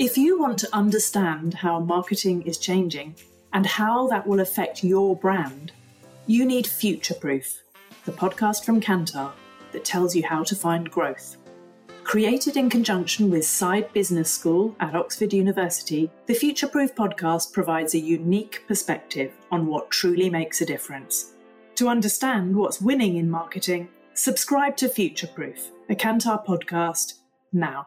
If you want to understand how marketing is changing and how that will affect your brand, you need Future Proof, the podcast from Kantar that tells you how to find growth. Created in conjunction with Saïd Business School at Oxford University, the Future Proof podcast provides a unique perspective on what truly makes a difference. To understand what's winning in marketing, subscribe to Future Proof, a Kantar podcast, now.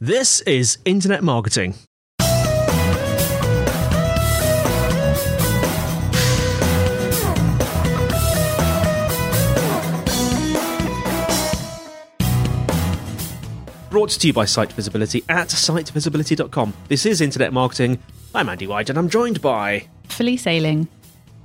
This is Internet Marketing. Brought to you by SiteVisibility at sitevisibility.com. This is Internet Marketing. I'm Andy White and I'm joined by. Felice Ayling.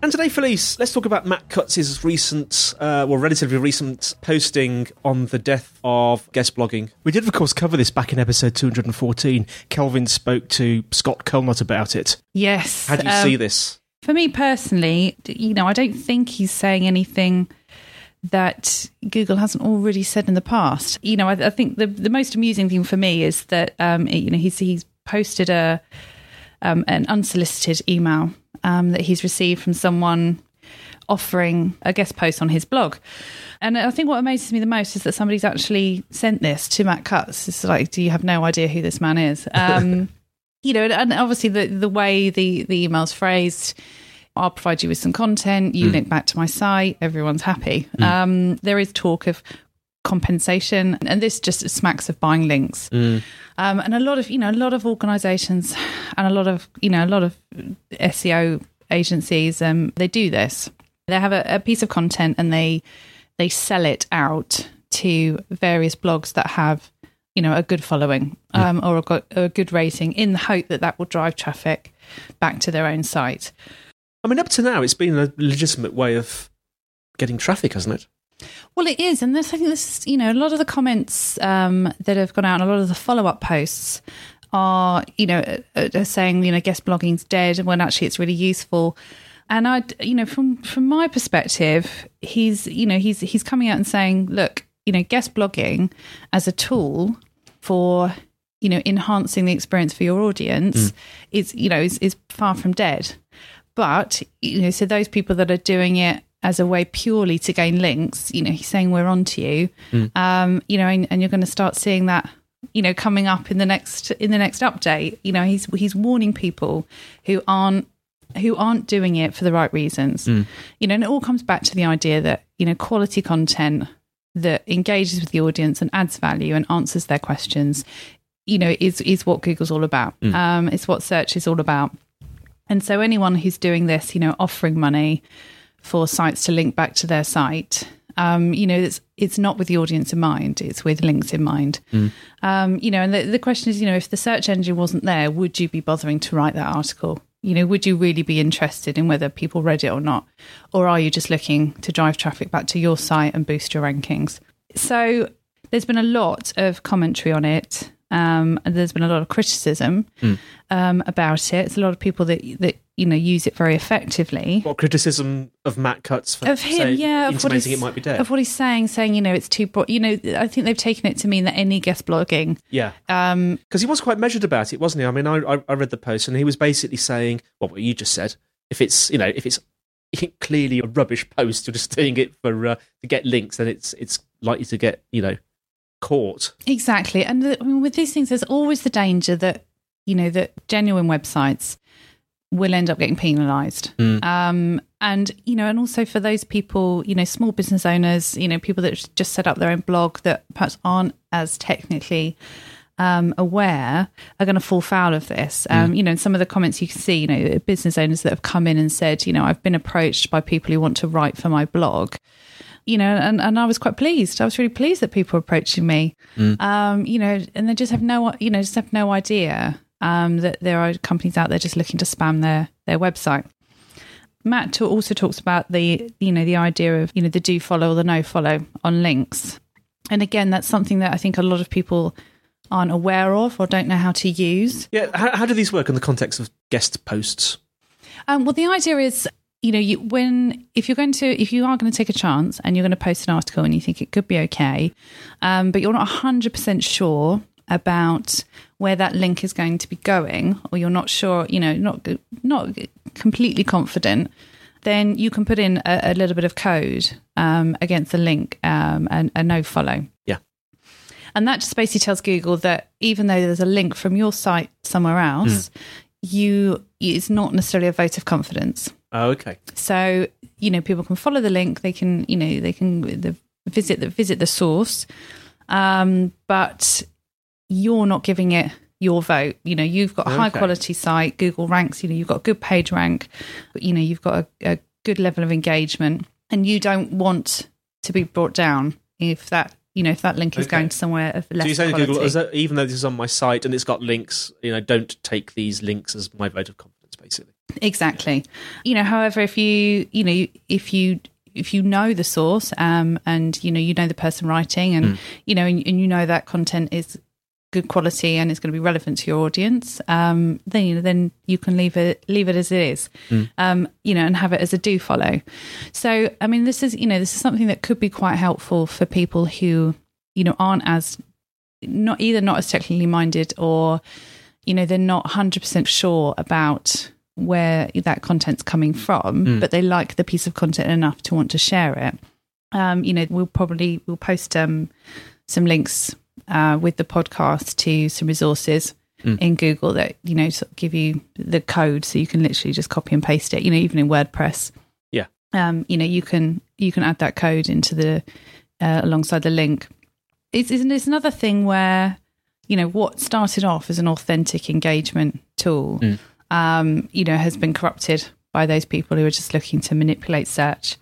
And today, Felice, let's talk about Matt Cutts' recent, uh, well, relatively recent posting on the death of guest blogging. We did, of course, cover this back in episode 214. Kelvin spoke to Scott Culnut about it. Yes. How do you um, see this? For me personally, you know, I don't think he's saying anything that Google hasn't already said in the past. You know, I, I think the the most amusing thing for me is that um, you know he's he's posted a um, an unsolicited email um, that he's received from someone offering a guest post on his blog. And I think what amazes me the most is that somebody's actually sent this to Matt Cutts. It's like, do you have no idea who this man is? Um, you know, and obviously the the way the the email's phrased. I'll provide you with some content. You link back to my site. Everyone's happy. Um, there is talk of compensation, and this just smacks of buying links. Um, and a lot of you know, a lot of organisations and a lot of you know, a lot of SEO agencies, um, they do this. They have a, a piece of content and they they sell it out to various blogs that have you know a good following um, or a, go- a good rating in the hope that that will drive traffic back to their own site. I mean, up to now, it's been a legitimate way of getting traffic, hasn't it? Well, it is, and this I think this is, you know a lot of the comments um, that have gone out, and a lot of the follow up posts are you know uh, are saying you know guest blogging's dead and when actually it's really useful. And I, you know, from from my perspective, he's you know he's he's coming out and saying, look, you know, guest blogging as a tool for you know enhancing the experience for your audience is you know is, is far from dead. But you know, so those people that are doing it as a way purely to gain links, you know, he's saying we're on to you, um, you know, and, and you're going to start seeing that, you know, coming up in the next in the next update. You know, he's he's warning people who aren't who aren't doing it for the right reasons. You know, and it all comes back to the idea that you know quality content that engages with the audience and adds value and answers their questions. You know, is is what Google's all about. Um, it's what search is all about. And so anyone who's doing this, you know, offering money for sites to link back to their site, um, you know, it's it's not with the audience in mind; it's with links in mind. Um, you know, and the, the question is, you know, if the search engine wasn't there, would you be bothering to write that article? You know, would you really be interested in whether people read it or not, or are you just looking to drive traffic back to your site and boost your rankings? So there's been a lot of commentary on it. Um, and there's been a lot of criticism um, about it. It's a lot of people that that you know use it very effectively. What criticism of Matt Cutts for Of him, say- yeah, of what it might be dead? Of what he's saying, saying you know it's too broad. You know, I think they've taken it to mean that any guest blogging. yeah, Um, because he was quite measured about it, wasn't he? I mean, I, I I read the post and he was basically saying, well, what you just said. If it's you know if it's clearly a rubbish post, you're just doing it for uh, to get links, then it's it's likely to get you know caught. Exactly. And the, I mean, with these things, there's always the danger that, you know, that genuine websites will end up getting penalized. Um, and, you know, and also for those people, you know, small business owners, you know, people that just set up their own blog that perhaps aren't as technically um, aware are going to fall foul of this. Um, You know, in some of the comments you can see, you know, business owners that have come in and said, you know, I've been approached by people who want to write for my blog. You know, and, and I was quite pleased. I was really pleased that people were approaching me. Um, you know, and they just have no, you know, just have no idea um, that there are companies out there just looking to spam their their website. Matt also talks about the you know the idea of you know the do follow or the no follow on links, and again that's something that I think a lot of people aren't aware of or don't know how to use. Yeah, how, how do these work in the context of guest posts? Um, well, the idea is you know you, when if you're going to if you are going to take a chance and you're going to post an article and you think it could be okay, um, but you're not hundred percent sure about where that link is going to be going, or you're not sure, you know, not not completely confident, then you can put in a, a little bit of code um, against the link um, and a no follow. Yeah. And that just basically tells Google that even though there's a link from your site somewhere else, you it's not necessarily a vote of confidence. Oh, okay. So you know, people can follow the link. They can, you know, they can the, visit the visit the source, um, but you're not giving it your vote. You know, you've got a high Okay. quality site. Google ranks. You know, you've got a good page rank. You know, you've got a, a good level of engagement, and you don't want to be brought down if that you know if that link is Okay. going to somewhere of less so you're saying to. Google, is that, even though this is on my site and it's got links, you know, don't take these links as my vote of confidence, basically. Exactly. You know, however, if you you know if you if you know the source um, and you know you know the person writing and you know and, and you know that content is good quality and it's going to be relevant to your audience, um, then you know then you can leave it leave it as it is, um, you know, and have it as a do follow. So I mean, this is you know this is something that could be quite helpful for people who you know aren't as not either not as technically minded or you know they're not 100% sure about where that content's coming from but they like the piece of content enough to want to share it. Um, you know we'll probably we'll post um, some links uh, with the podcast to some resources in google that you know sort of give you the code so you can literally just copy and paste it you know even in wordpress. Yeah. um, you know you can you can add that code into the uh, alongside the link. It's, it's it's another thing where you know what started off as an authentic engagement tool um, you know has been corrupted by those people who are just looking to manipulate search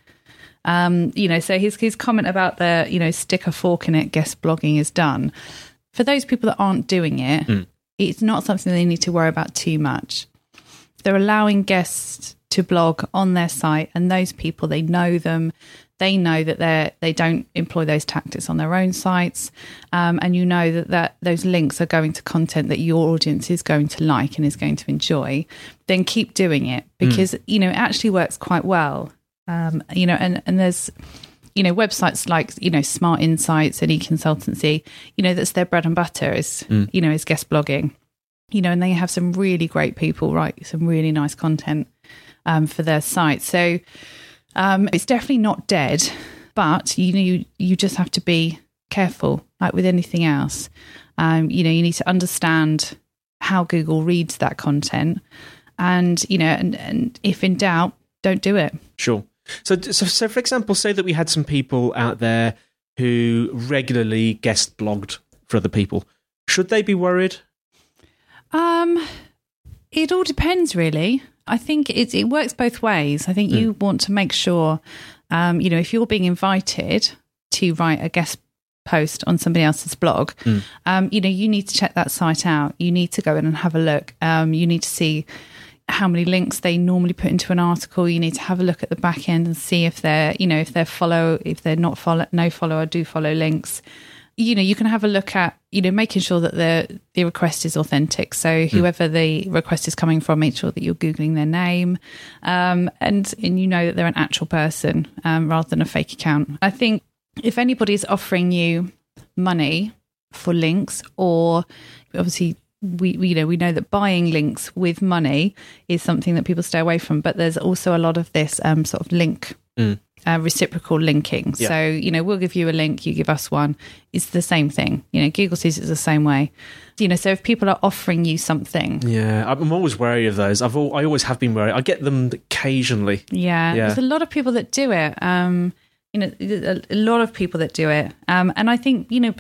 um, you know so his his comment about the you know stick a fork in it guest blogging is done. For those people that aren't doing it it's not something they need to worry about too much. They're allowing guests to blog on their site and those people they know them. They know that they they don't employ those tactics on their own sites. Um, and you know that, that those links are going to content that your audience is going to like and is going to enjoy. Then keep doing it because you know it actually works quite well um, you know and and there's you know websites like you know smart insights and Econsultancy you know that's their bread and butter is you know is guest blogging you know, and they have some really great people write some really nice content um, for their site. So um, it's definitely not dead, but you know, you, you just have to be careful, like with anything else. Um, you know, you need to understand how Google reads that content, and you know, and, and if in doubt, don't do it. Sure. So, so, so, for example, say that we had some people out there who regularly guest blogged for other people. Should they be worried? Um, it all depends, really. I think it it works both ways. I think you want to make sure, um, you know, if you're being invited to write a guest post on somebody else's blog, um, you know, you need to check that site out. You need to go in and have a look. Um, you need to see how many links they normally put into an article. You need to have a look at the back end and see if they're, you know, if they're follow, if they're not follow, no follow or do follow links. You know, you can have a look at, you know, making sure that the the request is authentic. So whoever the request is coming from, make sure that you're googling their name, um, and and you know that they're an actual person um, rather than a fake account. I think if anybody is offering you money for links or obviously we, we you know we know that buying links with money is something that people stay away from but there's also a lot of this um, sort of link uh, reciprocal linking Yeah. so you know we'll give you a link you give us one it's the same thing you know google sees it the same way you know so if people are offering you something Yeah, I'm always wary of those. I've al- I always have been wary I get them occasionally. Yeah, Yeah. there's a lot of people that do it. Um, you know a, a lot of people that do it. Um, and i think you know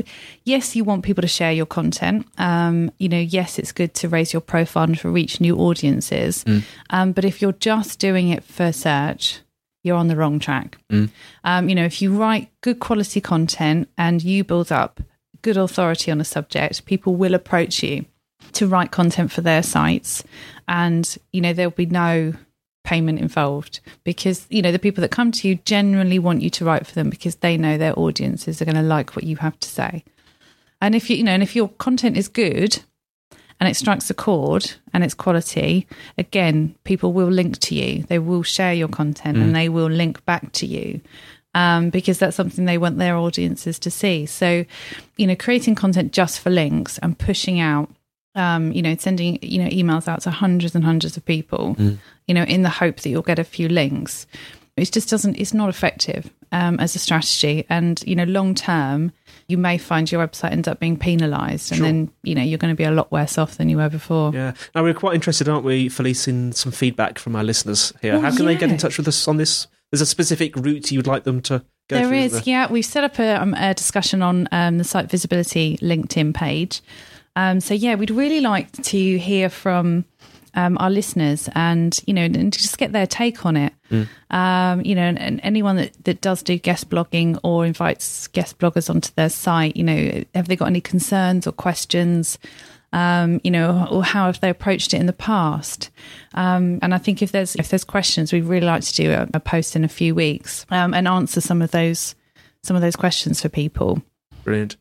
yes you want people to share your content. Um, you know yes it's good to raise your profile and to reach new audiences. Mm. um, but if you're just doing it for search you're on the wrong track. Mm. um, you know if you write good quality content and you build up good authority on a subject people will approach you to write content for their sites. And you know there'll be no payment involved because you know the people that come to you generally want you to write for them because they know their audiences are going to like what you have to say. And if you you know and if your content is good and it strikes a chord and it's quality again people will link to you. They will share your content and they will link back to you um, because that's something they want their audiences to see. So you know creating content just for links and pushing out um, you know, sending you know emails out to hundreds and hundreds of people, you know, in the hope that you'll get a few links. It just doesn't. It's not effective um, as a strategy, and you know, long term, you may find your website ends up being penalised, and Sure. then you know you're going to be a lot worse off than you were before. Yeah. Now we're quite interested, aren't we, Felice, in some feedback from our listeners here. Well, How can they get in touch with us on this? There's a specific route you'd like them to go There through. is, there? yeah. We've set up a, um, a discussion on um, the site visibility LinkedIn page. Um, so yeah, we'd really like to hear from um, our listeners and you know and just get their take on it. Um, you know, and, and anyone that, that does do guest blogging or invites guest bloggers onto their site, you know, have they got any concerns or questions? Um, you know, or how have they approached it in the past? Um, and I think if there's if there's questions, we'd really like to do a, a post in a few weeks um, and answer some of those some of those questions for people. Brilliant.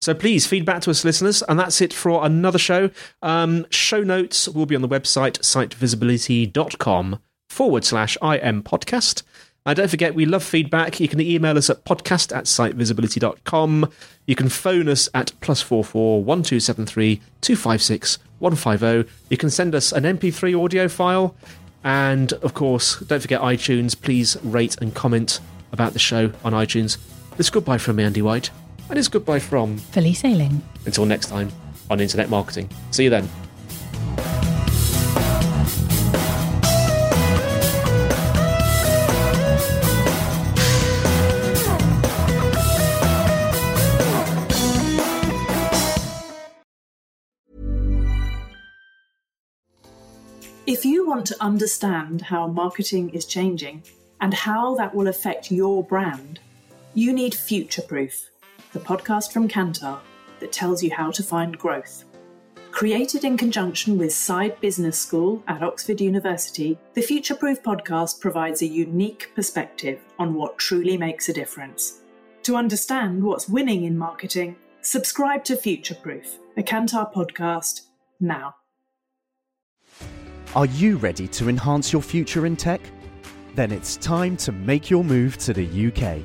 So please feedback to us, listeners, and that's it for another show. Um, show notes will be on the website sitevisibility.com forward slash IM podcast. And don't forget, we love feedback. You can email us at podcast at sitevisibility.com. You can phone us at plus four four one two seven three two five six one five zero. You can send us an MP3 audio file. And of course, don't forget iTunes. Please rate and comment about the show on iTunes. It's goodbye from me, Andy White. And it's goodbye from Felice Ayling. until next time on Internet Marketing. See you then. If you want to understand how marketing is changing and how that will affect your brand, you need Future Proof, the podcast from Kantar that tells you how to find growth. Created in conjunction with Saïd Business School at Oxford University, the Future Proof podcast provides a unique perspective on what truly makes a difference. To understand what's winning in marketing, subscribe to Future Proof, a Kantar podcast, now. Are you ready to enhance your future in tech? Then it's time to make your move to the UK,